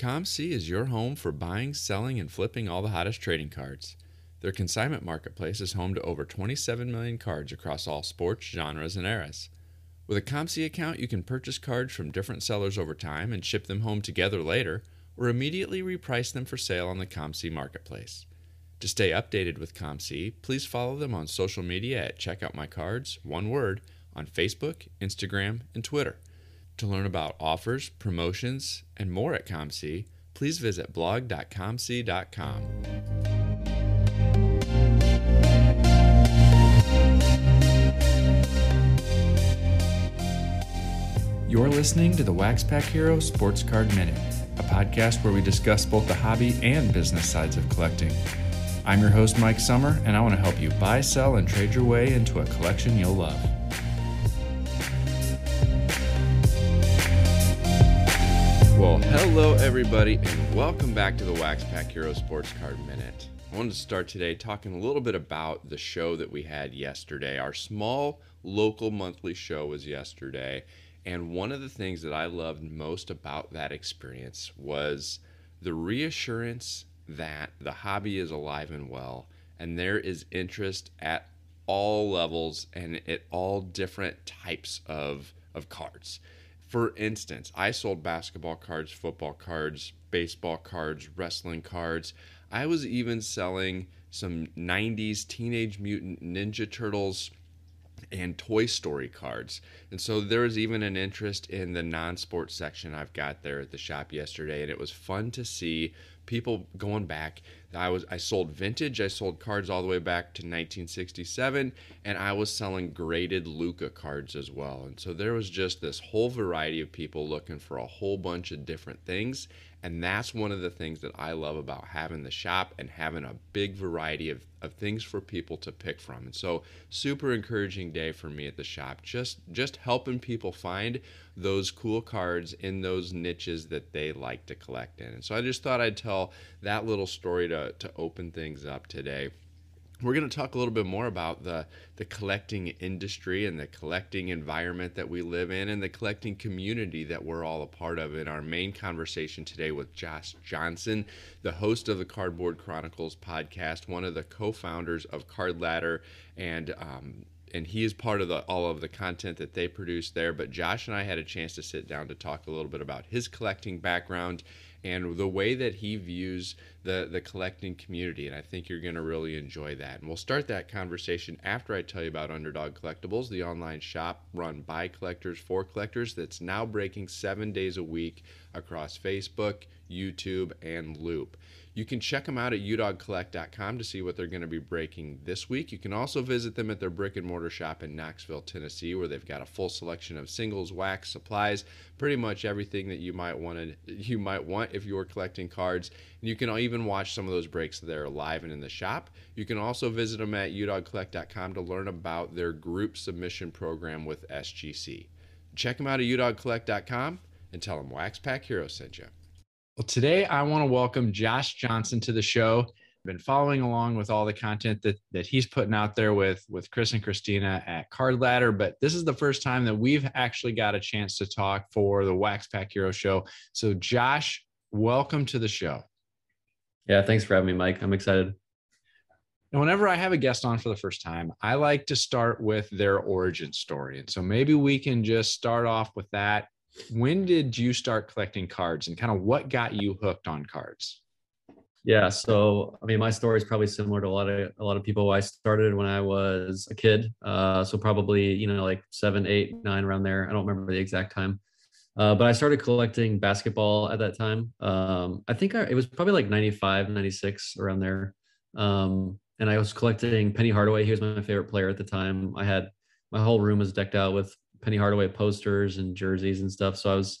ComC is your home for buying, selling, and flipping all the hottest trading cards. Their consignment marketplace is home to over 27 million cards across all sports, genres, and eras. With a ComC account, you can purchase cards from different sellers over time and ship them home together later, or immediately reprice them for sale on the ComC marketplace. To stay updated with ComC, please follow them on social media at Check Out My Cards, one word, on Facebook, Instagram, and Twitter. To learn about offers, promotions, and more at ComC, please visit blog.comc.com. You're listening to the Wax Pack Hero Sports Card Minute, a podcast where we discuss both the hobby and business sides of collecting. I'm your host, Mike Summer, and I want to help you buy, sell, and trade your way into a collection you'll love. Well, hello, everybody, and welcome back to the Wax Pack Hero Sports Card Minute. I wanted to start today talking a little bit about the show that we had yesterday. Our small local monthly show was yesterday, and one of the things that I loved most about that experience was the reassurance that the hobby is alive and well, and there is interest at all levels and at all different types of, of cards. For instance, I sold basketball cards, football cards, baseball cards, wrestling cards. I was even selling some 90s Teenage Mutant Ninja Turtles and Toy Story cards. And so there was even an interest in the non sports section I've got there at the shop yesterday. And it was fun to see people going back. I was I sold vintage. I sold cards all the way back to 1967, and I was selling graded Luka cards as well. And so there was just this whole variety of people looking for a whole bunch of different things. And that's one of the things that I love about having the shop and having a big variety of, of things for people to pick from. And so super encouraging day for me at the shop. Just just helping people find those cool cards in those niches that they like to collect in. And so I just thought I'd tell that little story to, to open things up today we're going to talk a little bit more about the the collecting industry and the collecting environment that we live in and the collecting community that we're all a part of in our main conversation today with Josh Johnson, the host of the Cardboard Chronicles podcast, one of the co-founders of Card Ladder and um, and he is part of the, all of the content that they produce there. But Josh and I had a chance to sit down to talk a little bit about his collecting background and the way that he views the the collecting community and I think you're going to really enjoy that. And we'll start that conversation after I tell you about Underdog Collectibles, the online shop run by collectors for collectors that's now breaking 7 days a week across Facebook, YouTube, and Loupe. You can check them out at udogcollect.com to see what they're going to be breaking this week. You can also visit them at their brick and mortar shop in Knoxville, Tennessee, where they've got a full selection of singles, wax, supplies, pretty much everything that you might want to, you might want if you're collecting cards. And you can even watch some of those breaks there live and in the shop. You can also visit them at udogcollect.com to learn about their group submission program with SGC. Check them out at udogcollect.com and tell them Wax Pack Hero sent you. Well, today I want to welcome Josh Johnson to the show. I've been following along with all the content that, that he's putting out there with, with Chris and Christina at Card Ladder, but this is the first time that we've actually got a chance to talk for the Wax Pack Hero show. So, Josh, welcome to the show. Yeah, thanks for having me, Mike. I'm excited. And whenever I have a guest on for the first time, I like to start with their origin story. And so maybe we can just start off with that when did you start collecting cards and kind of what got you hooked on cards? Yeah, so I mean, my story is probably similar to a lot of a lot of people. I started when I was a kid, uh, so probably you know like seven, eight, nine, around there. I don't remember the exact time, uh, but I started collecting basketball at that time. Um, I think I, it was probably like 95, 96, around there. Um, and I was collecting Penny Hardaway. He was my favorite player at the time. I had my whole room was decked out with Penny Hardaway posters and jerseys and stuff. So I was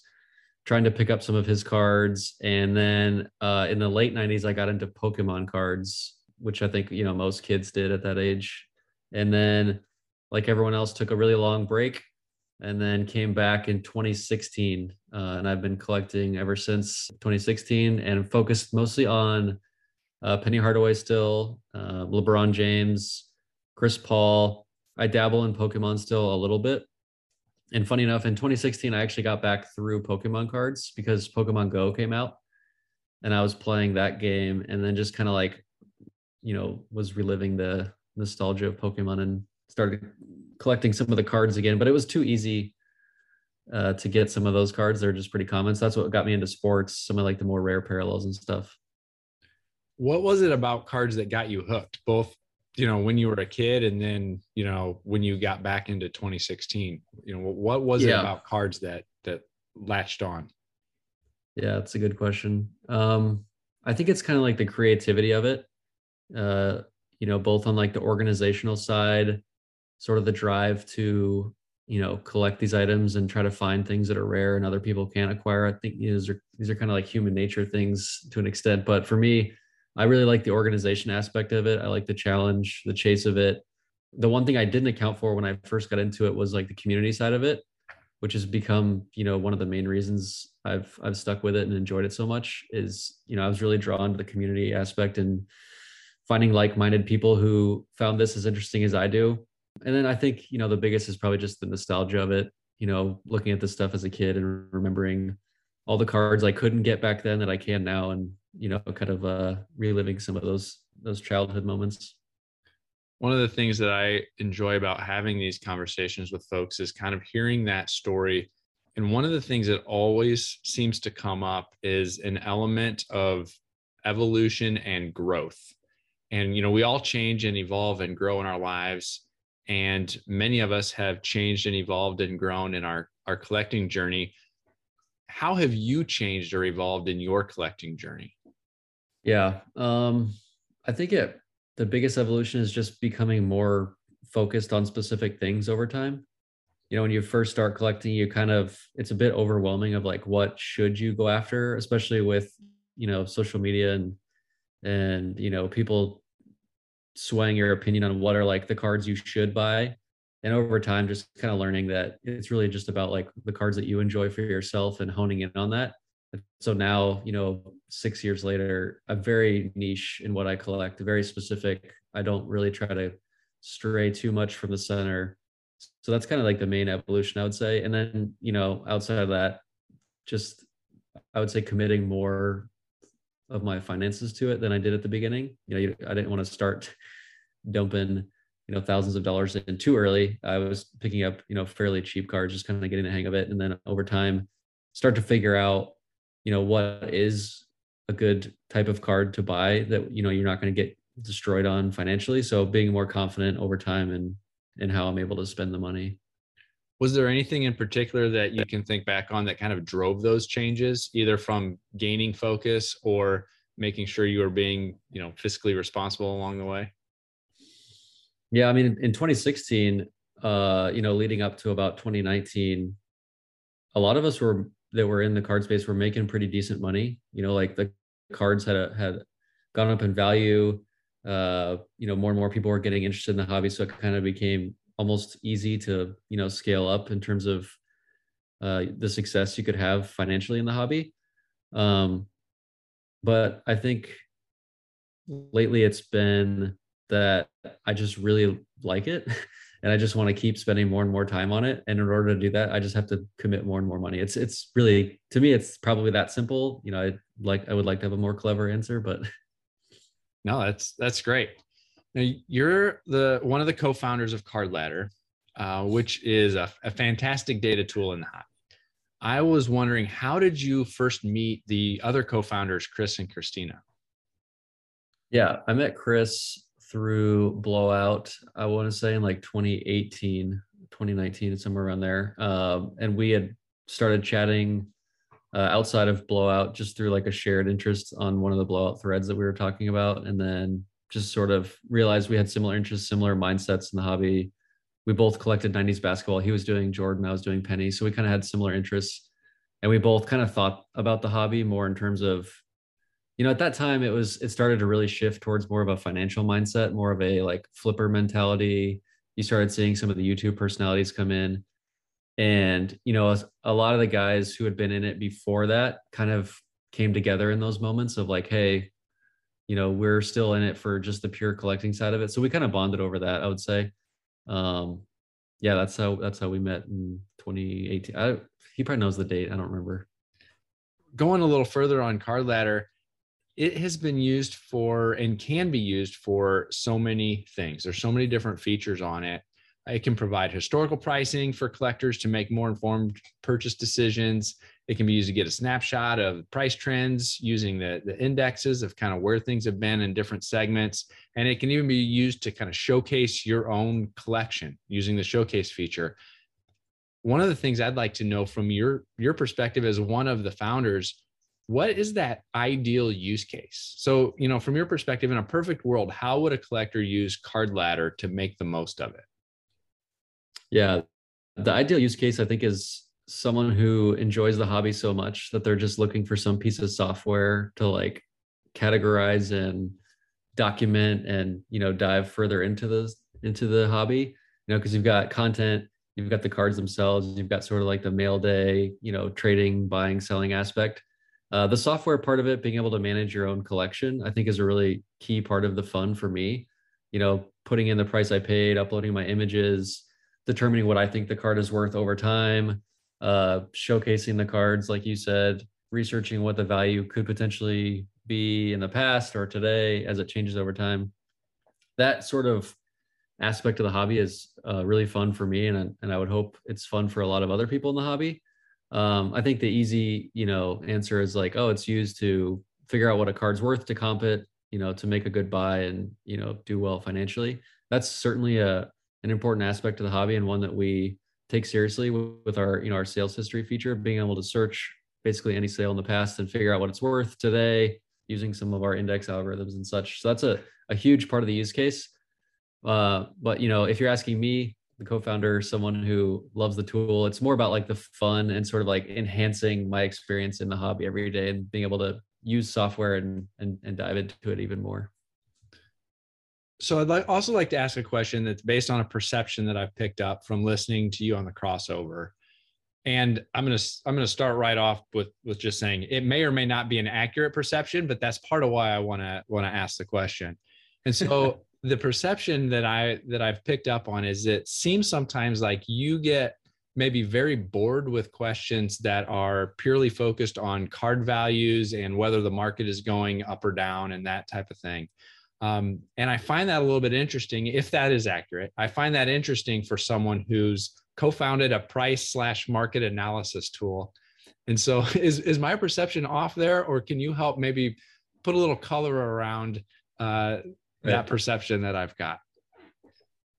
trying to pick up some of his cards. And then uh, in the late 90s, I got into Pokemon cards, which I think, you know, most kids did at that age. And then, like everyone else, took a really long break and then came back in 2016. Uh, and I've been collecting ever since 2016 and focused mostly on uh, Penny Hardaway still, uh, LeBron James, Chris Paul. I dabble in Pokemon still a little bit, and funny enough, in 2016, I actually got back through Pokemon cards because Pokemon Go came out. and I was playing that game, and then just kind of like, you know, was reliving the nostalgia of Pokemon and started collecting some of the cards again. But it was too easy uh, to get some of those cards. They're just pretty common. So that's what got me into sports. Some of like the more rare parallels and stuff. What was it about cards that got you hooked? Both, you know, when you were a kid and then, you know, when you got back into 2016. You know, what was yeah. it about cards that that latched on? Yeah, that's a good question. Um, I think it's kind of like the creativity of it. Uh, you know, both on like the organizational side, sort of the drive to you know collect these items and try to find things that are rare and other people can't acquire i think these are these are kind of like human nature things to an extent but for me i really like the organization aspect of it. I like the challenge the chase of it. The one thing i didn't account for when i first got into it was like the community side of it which has become you know one of the main reasons i've i've stuck with it and enjoyed it so much is you know i was really drawn to the community aspect and finding like-minded people who found this as interesting as i do. And then I think, you know, the biggest is probably just the nostalgia of it, you know, looking at the stuff as a kid and remembering all the cards I couldn't get back then that I can now and, you know, kind of uh reliving some of those those childhood moments. One of the things that I enjoy about having these conversations with folks is kind of hearing that story. And one of the things that always seems to come up is an element of evolution and growth. And you know, we all change and evolve and grow in our lives and many of us have changed and evolved and grown in our our collecting journey how have you changed or evolved in your collecting journey yeah um i think it the biggest evolution is just becoming more focused on specific things over time. You know when you first start collecting you kind of it's a bit overwhelming of like what should you go after especially with you know social media and and you know people swaying your opinion on what are like the cards you should buy. And over time just kind of learning that it's really just about like the cards that you enjoy for yourself and honing in on that so now you know six years later i'm very niche in what i collect very specific i don't really try to stray too much from the center so that's kind of like the main evolution i would say and then you know outside of that just i would say committing more of my finances to it than I did at the beginning. You know, I didn't want to start dumping, you know, thousands of dollars in too early. I was picking up, you know, fairly cheap cards, just kind of getting the hang of it. And then over time, start to figure out, you know, what is a good type of card to buy that, you know, you're not going to get destroyed on financially. So being more confident over time and and how I'm able to spend the money. Was there anything in particular that you can think back on that kind of drove those changes, either from gaining focus or making sure you were being, you know, fiscally responsible along the way? Yeah, I mean, in 2016, uh, you know, leading up to about 2019, a lot of us were that were in the card space were making pretty decent money. You know, like the cards had a, had gone up in value. Uh, you know, more and more people were getting interested in the hobby, so it kind of became almost easy to you know scale up in terms of uh, the success you could have financially in the hobby. Um, but I think lately it's been that I just really like it and I just want to keep spending more and more time on it. And in order to do that, I just have to commit more and more money. It's it's really to me, it's probably that simple. You know, I like I would like to have a more clever answer, but no, that's that's great. Now, you're the one of the co-founders of Card Ladder, uh, which is a, a, fantastic data tool in the hobby. I was wondering, how did you first meet the other co-founders, Chris and Christina? Yeah, I met Chris through Blowout. I want to say in like 2018, 2019, somewhere around there. Um, and we had started chatting uh, outside of Blowout, just through like a shared interest on one of the Blowout threads that we were talking about, and then just sort of realized we had similar interests, similar mindsets in the hobby. We both collected 90s basketball. He was doing Jordan, I was doing Penny. So we kind of had similar interests. And we both kind of thought about the hobby more in terms of, you know, at that time it was, it started to really shift towards more of a financial mindset, more of a like flipper mentality. You started seeing some of the YouTube personalities come in. And, you know, a lot of the guys who had been in it before that kind of came together in those moments of like, hey, you know we're still in it for just the pure collecting side of it. So we kind of bonded over that i would say. Um yeah that's how that's how we met in 2018 I, he probably knows the date. I don't remember. Going a little further on card ladder it has been used for and can be used for so many things. There's so many different features on it. It can provide historical pricing for collectors to make more informed purchase decisions. It can be used to get a snapshot of price trends using the, the indexes of kind of where things have been in different segments. And it can even be used to kind of showcase your own collection using the showcase feature. One of the things I'd like to know from your, your perspective as one of the founders, what is that ideal use case? So, you know, from your perspective, in a perfect world, how would a collector use Card Ladder to make the most of it? Yeah, the ideal use case I think is someone who enjoys the hobby so much that they're just looking for some piece of software to like categorize and document and you know dive further into the into the hobby you know because you've got content you've got the cards themselves you've got sort of like the mail day you know trading buying selling aspect uh, the software part of it being able to manage your own collection i think is a really key part of the fun for me you know putting in the price i paid uploading my images determining what i think the card is worth over time uh, showcasing the cards, like you said, researching what the value could potentially be in the past or today as it changes over time. That sort of aspect of the hobby is uh, really fun for me, and and I would hope it's fun for a lot of other people in the hobby. Um, I think the easy, you know, answer is like, oh, it's used to figure out what a card's worth to comp it, you know, to make a good buy and you know do well financially. That's certainly a an important aspect of the hobby and one that we take seriously with our you know our sales history feature being able to search basically any sale in the past and figure out what it's worth today using some of our index algorithms and such so that's a, a huge part of the use case uh, but you know if you're asking me the co-founder someone who loves the tool it's more about like the fun and sort of like enhancing my experience in the hobby every day and being able to use software and and, and dive into it even more so I'd like, also like to ask a question that's based on a perception that I've picked up from listening to you on the crossover. And I'm gonna I'm gonna start right off with with just saying it may or may not be an accurate perception, but that's part of why I want to want to ask the question. And so the perception that I that I've picked up on is it seems sometimes like you get maybe very bored with questions that are purely focused on card values and whether the market is going up or down and that type of thing. Um, and I find that a little bit interesting, if that is accurate. I find that interesting for someone who's co-founded a price slash market analysis tool. And so, is is my perception off there, or can you help maybe put a little color around uh, that perception that I've got?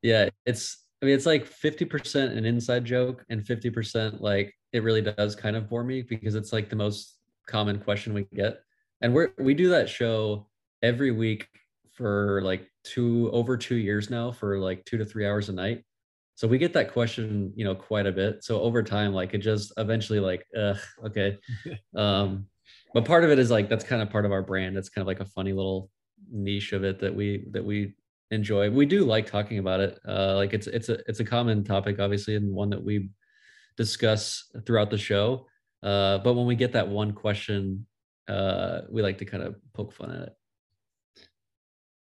Yeah, it's. I mean, it's like fifty percent an inside joke, and fifty percent like it really does kind of bore me because it's like the most common question we get, and we're we do that show every week for like two over two years now for like two to three hours a night. So we get that question, you know, quite a bit. So over time, like it just eventually like, uh, okay. um, but part of it is like that's kind of part of our brand. It's kind of like a funny little niche of it that we that we enjoy. We do like talking about it. Uh, like it's it's a it's a common topic, obviously, and one that we discuss throughout the show. Uh, but when we get that one question, uh, we like to kind of poke fun at it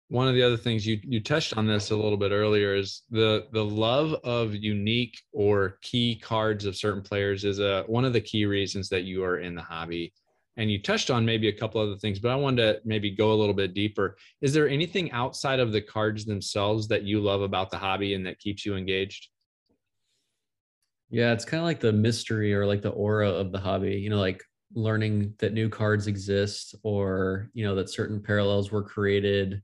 one of the other things you you touched on this a little bit earlier is the the love of unique or key cards of certain players is a one of the key reasons that you are in the hobby and you touched on maybe a couple other things but i wanted to maybe go a little bit deeper. Is there anything outside of the cards themselves that you love about the hobby and that keeps you engaged? Yeah it's kind of like the mystery or like the aura of the hobby you know like learning that new cards exist or you know that certain parallels were created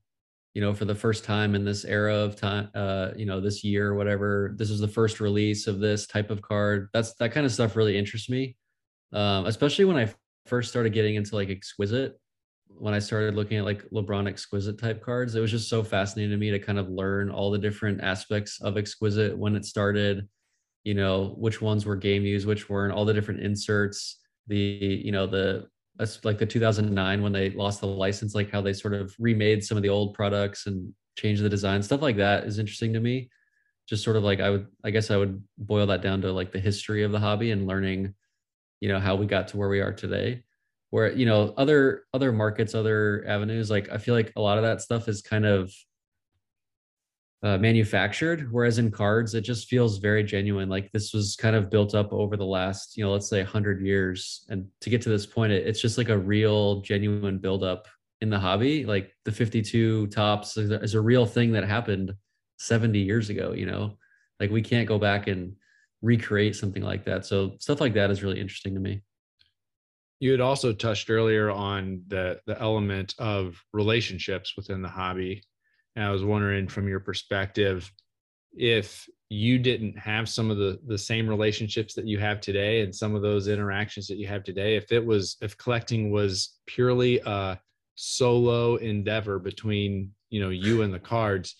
you know, for the first time in this era of time, uh, you know, this year or whatever, this is the first release of this type of card. That's that kind of stuff really interests me, um, especially when I first started getting into like exquisite. When I started looking at like LeBron exquisite type cards, it was just so fascinating to me to kind of learn all the different aspects of exquisite when it started. You know, which ones were game used, which weren't, all the different inserts, the you know the like the 2009 when they lost the license like how they sort of remade some of the old products and changed the design stuff like that is interesting to me just sort of like i would i guess i would boil that down to like the history of the hobby and learning you know how we got to where we are today where you know other other markets other avenues like i feel like a lot of that stuff is kind of uh, manufactured whereas in cards it just feels very genuine like this was kind of built up over the last you know let's say 100 years and to get to this point it, it's just like a real genuine buildup in the hobby. Like the 52 Topps is a, is a real thing that happened 70 years ago, you know? Like we can't go back and recreate something like that. So stuff like that is really interesting to me. You had also touched earlier on the the element of relationships within the hobby. And I was wondering from your perspective if you didn't have some of the the same relationships that you have today and some of those interactions that you have today if it was if collecting was purely a solo endeavor between you know you and the cards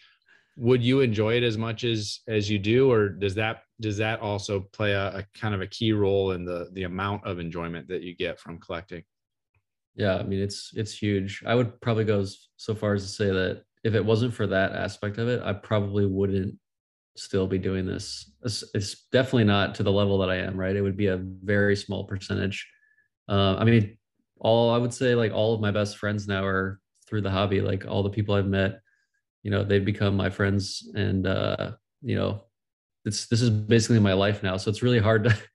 would you enjoy it as much as as you do or does that does that also play a, a kind of a key role in the the amount of enjoyment that you get from collecting yeah i mean it's it's huge i would probably go so far as to say that if it wasn't for that aspect of it i probably wouldn't still be doing this. It's, it's, definitely not to the level that I am, right? It would be a very small percentage. Uh, I mean, all I would say, like all of my best friends now are through the hobby. Like all the people I've met, you know, they've become my friends, and uh, you know, it's this is basically my life now. So it's really hard to.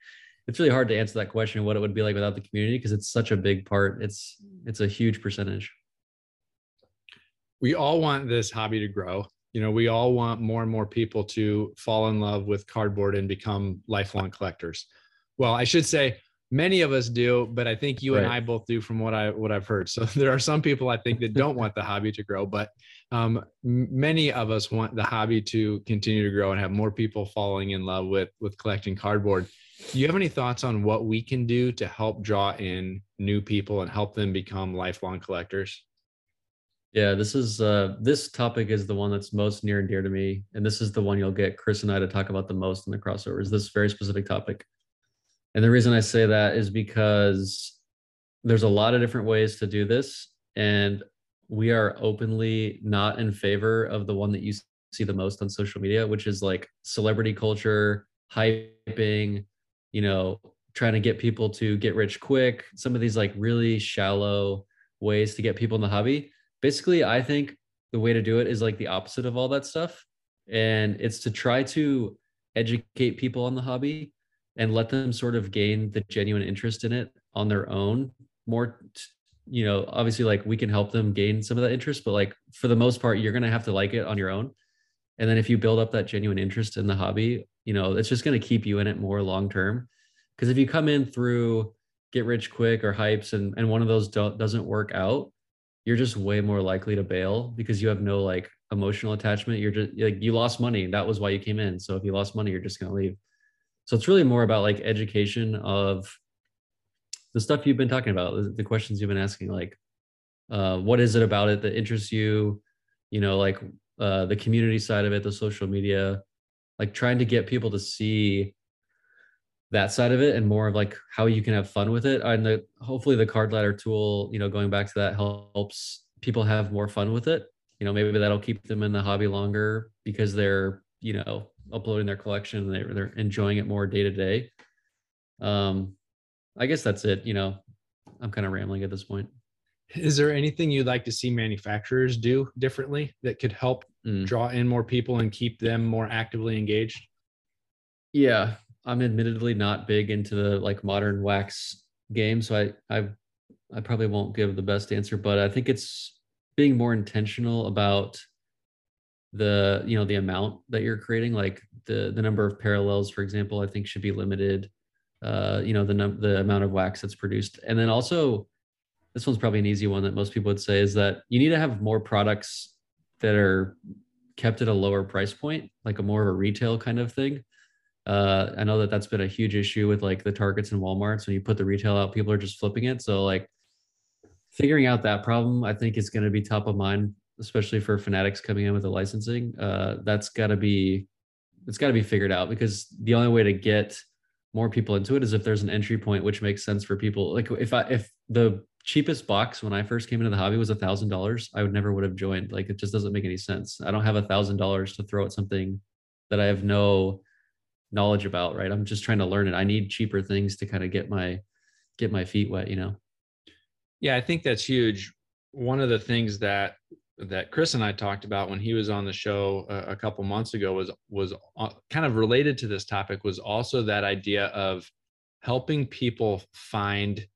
It's really hard to answer that question, what it would be like without the community, because it's such a big part. It's it's a huge percentage. We all want this hobby to grow you know we all want more and more people to fall in love with cardboard and become lifelong collectors well i should say many of us do but i think you right. and i both do from what i what i've heard so there are some people i think that don't want the hobby to grow but um, many of us want the hobby to continue to grow and have more people falling in love with with collecting cardboard do you have any thoughts on what we can do to help draw in new people and help them become lifelong collectors yeah, this is uh this topic is the one that's most near and dear to me. And this is the one you'll get Chris and I to talk about the most in the crossovers, this very specific topic. And the reason I say that is because there's a lot of different ways to do this. And we are openly not in favor of the one that you see the most on social media, which is like celebrity culture, hyping, you know, trying to get people to get rich quick, some of these like really shallow ways to get people in the hobby. Basically i think the way to do it is like the opposite of all that stuff and it's to try to educate people on the hobby and let them sort of gain the genuine interest in it on their own more you know obviously like we can help them gain some of that interest but like for the most part you're going to have to like it on your own and then if you build up that genuine interest in the hobby you know it's just going to keep you in it more long term because if you come in through get rich quick or hypes and, and one of those doesn't work out you're just way more likely to bail because you have no like emotional attachment. You're just like you lost money. That was why you came in. So if you lost money, you're just gonna leave. So it's really more about like education of the stuff you've been talking about, the questions you've been asking, like uh, what is it about it that interests you? You know, like uh, the community side of it, the social media, like trying to get people to see that side of it and more of like how you can have fun with it. And the hopefully the card ladder tool you know going back to that helps people have more fun with it. You know maybe that'll keep them in the hobby longer because they're you know uploading their collection and they're, they're enjoying it more day to day. Um i guess that's it you know. I'm kind of rambling at this point. Is there anything you'd like to see manufacturers do differently that could help mm. draw in more people and keep them more actively engaged? Yeah I'm admittedly not big into the like modern wax game, so I I I probably won't give the best answer, but I think it's being more intentional about the you know the amount that you're creating like the the number of parallels for example i think should be limited uh you know the num- the amount of wax that's produced and then also this one's probably an easy one that most people would say is that you need to have more products that are kept at a lower price point like a more of a retail kind of thing uh, I know that that's been a huge issue with like the Targets and WalMarts. When you put the retail out, people are just flipping it. So like figuring out that problem, I think is going to be top of mind, especially for fanatics coming in with the licensing. Uh, that's got to be it's got to be figured out because the only way to get more people into it is if there's an entry point which makes sense for people. Like if I if the cheapest box when I first came into the hobby was a thousand dollars, I would never would have joined. Like it just doesn't make any sense. I don't have a thousand dollars to throw at something that I have no knowledge about right i'm just trying to learn it i need cheaper things to kind of get my get my feet wet you know yeah i think that's huge one of the things that that chris and i talked about when he was on the show a, a couple months ago was was uh, kind of related to this topic was also that idea of helping people find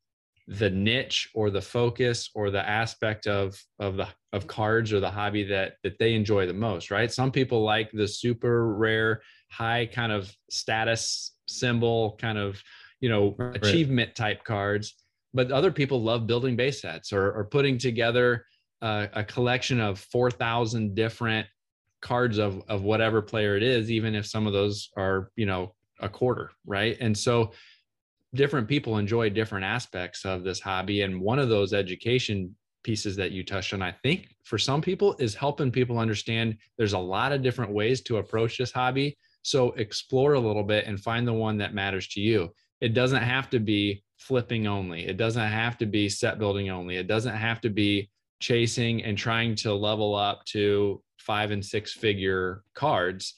the niche or the focus or the aspect of of the of cards or the hobby that that they enjoy the most right? Some people like the super rare high kind of status symbol kind of you know achievement type cards but other people love building base sets or, or putting together uh, a collection of 4000 different cards of of whatever player it is even if some of those are you know a quarter right? And so different people enjoy different aspects of this hobby. And one of those education pieces that you touched on i think for some people is helping people understand there's a lot of different ways to approach this hobby. So explore a little bit and find the one that matters to you. It doesn't have to be flipping only. It doesn't have to be set building only. It doesn't have to be chasing and trying to level up to five and six figure cards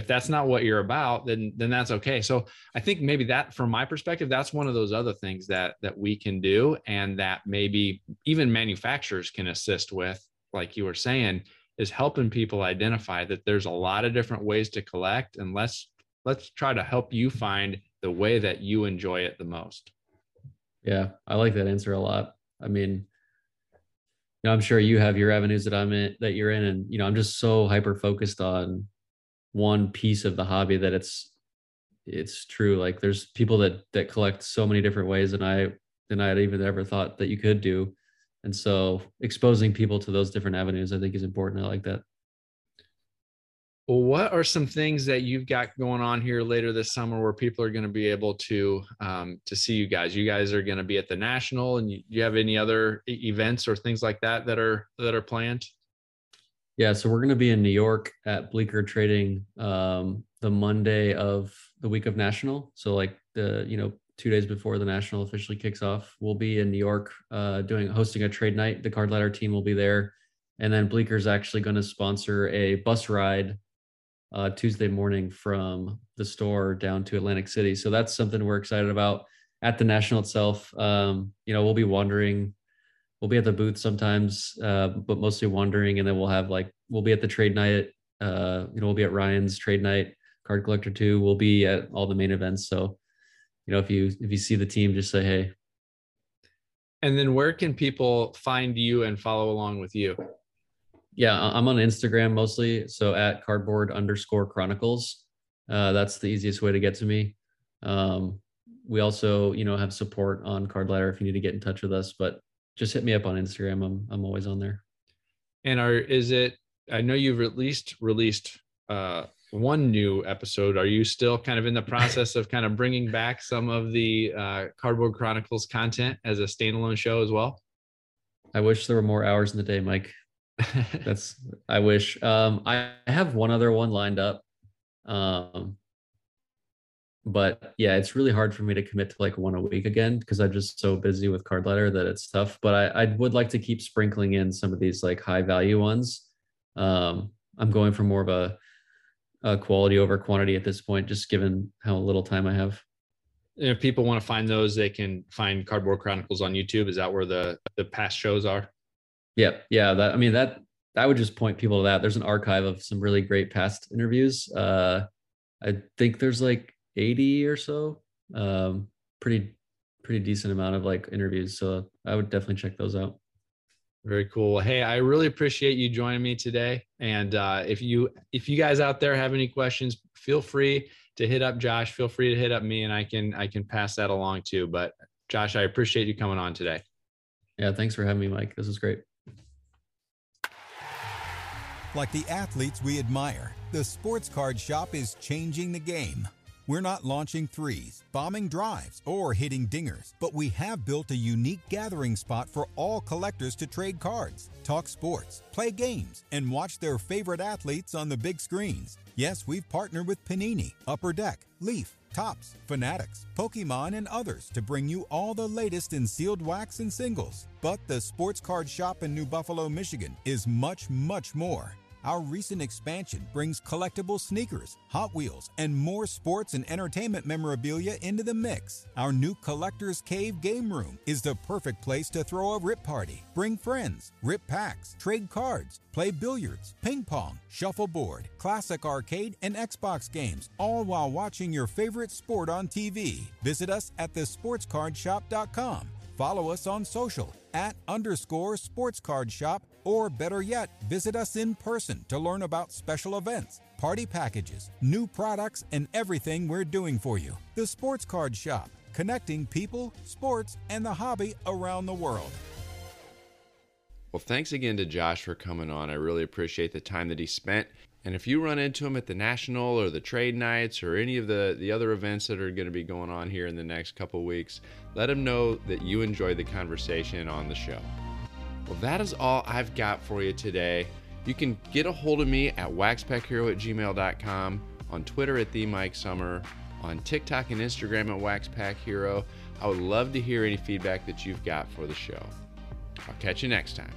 if that's not what you're about then then that's okay. So i think maybe that from my perspective that's one of those other things that that we can do and that maybe even manufacturers can assist with like you were saying is helping people identify that there's a lot of different ways to collect and let's let's try to help you find the way that you enjoy it the most. Yeah i like that answer a lot. I mean you know, i'm sure you have your avenues that i'm in that you're in and you know i'm just so hyper focused on one piece of the hobby that it's it's true. Like there's people that that collect so many different ways than i than i had even ever thought that you could do. And so exposing people to those different avenues i think is important. I like that well what are some things that you've got going on here later this summer where people are going to be able to um, to see you guys you guys are going to be at the national and you, you have any other events or things like that that are that are planned yeah, so we're going to be in New York at Bleecker Trading um, the Monday of the week of National. So like the you know two days before the National officially kicks off, we'll be in New York uh, doing hosting a trade night. The Card Ladder team will be there, and then Bleecker's actually going to sponsor a bus ride uh, Tuesday morning from the store down to Atlantic City. So that's something we're excited about at the National itself. Um, you know, we'll be wandering we'll be at the booth sometimes, uh, but mostly wandering. And then we'll have like we'll be at the trade night. Uh, you know, we'll be at Ryan's trade night, card collector two. We'll be at all the main events. So, you know, if you if you see the team, just say hey. And then where can people find you and follow along with you? Yeah, I'm on Instagram mostly. So at cardboard underscore chronicles. Uh, that's the easiest way to get to me. Um, we also, you know, have support on Card Ladder if you need to get in touch with us. But just hit me up on Instagram. I'm I'm always on there. And are is it? I know you've at least released uh, one new episode. Are you still kind of in the process of kind of bringing back some of the uh, Cardboard Chronicles content as a standalone show as well? I wish there were more hours in the day, Mike. That's I wish. Um, I have one other one lined up. Um, but yeah, it's really hard for me to commit to like one a week again because I'm just so busy with Card Ladder that it's tough. But I, I would like to keep sprinkling in some of these like high value ones. Um, I'm going for more of a, quality over quantity at this point, just given how little time I have. if people want to find those, they can find Cardboard Chronicles on YouTube. Is that where the the past shows are? Yeah, yeah. That I mean that I would just point people to that. There's an archive of some really great past interviews. Uh, I think there's like 80 or so. Um, pretty pretty decent amount of like interviews. So I would definitely check those out. Very cool. Hey, I really appreciate you joining me today. And uh, if you if you guys out there have any questions, feel free to hit up Josh. Feel free to hit up me, and I can I can pass that along too. But Josh, I appreciate you coming on today. Yeah, thanks for having me, Mike. This is great. Like the athletes we admire, the Sports Card Shop is changing the game. We're not launching threes, bombing drives, or hitting dingers, but we have built a unique gathering spot for all collectors to trade cards, talk sports, play games, and watch their favorite athletes on the big screens. Yes, we've partnered with Panini, Upper Deck, Leaf, Topps, Fanatics, Pokemon, and others to bring you all the latest in sealed wax and singles. But the Sports Card Shop in New Buffalo, Michigan is much, much more. Our recent expansion brings collectible sneakers, Hot Wheels, and more sports and entertainment memorabilia into the mix. Our new Collector's Cave game room is the perfect place to throw a rip party, bring friends, rip packs, trade cards, play billiards, ping pong, shuffleboard, classic arcade, and Xbox games, all while watching your favorite sport on TV. Visit us at thesportscardshop.com Follow us on social at underscore sports card shop, or better yet, visit us in person to learn about special events, party packages, new products, and everything we're doing for you. The Sports Card Shop, connecting people, sports, and the hobby around the world. Well, thanks again to Josh for coming on. I really appreciate the time that he spent. And if you run into him at the National or the Trade Nights or any of the, the other events that are going to be going on here in the next couple weeks, let him know that you enjoyed the conversation on the show. Well, that is all I've got for you today. You can get a hold of me at waxpackhero at gmail.com, on Twitter at the Mike Summer, on TikTok and Instagram at waxpackhero. I would love to hear any feedback that you've got for the show. I'll catch you next time.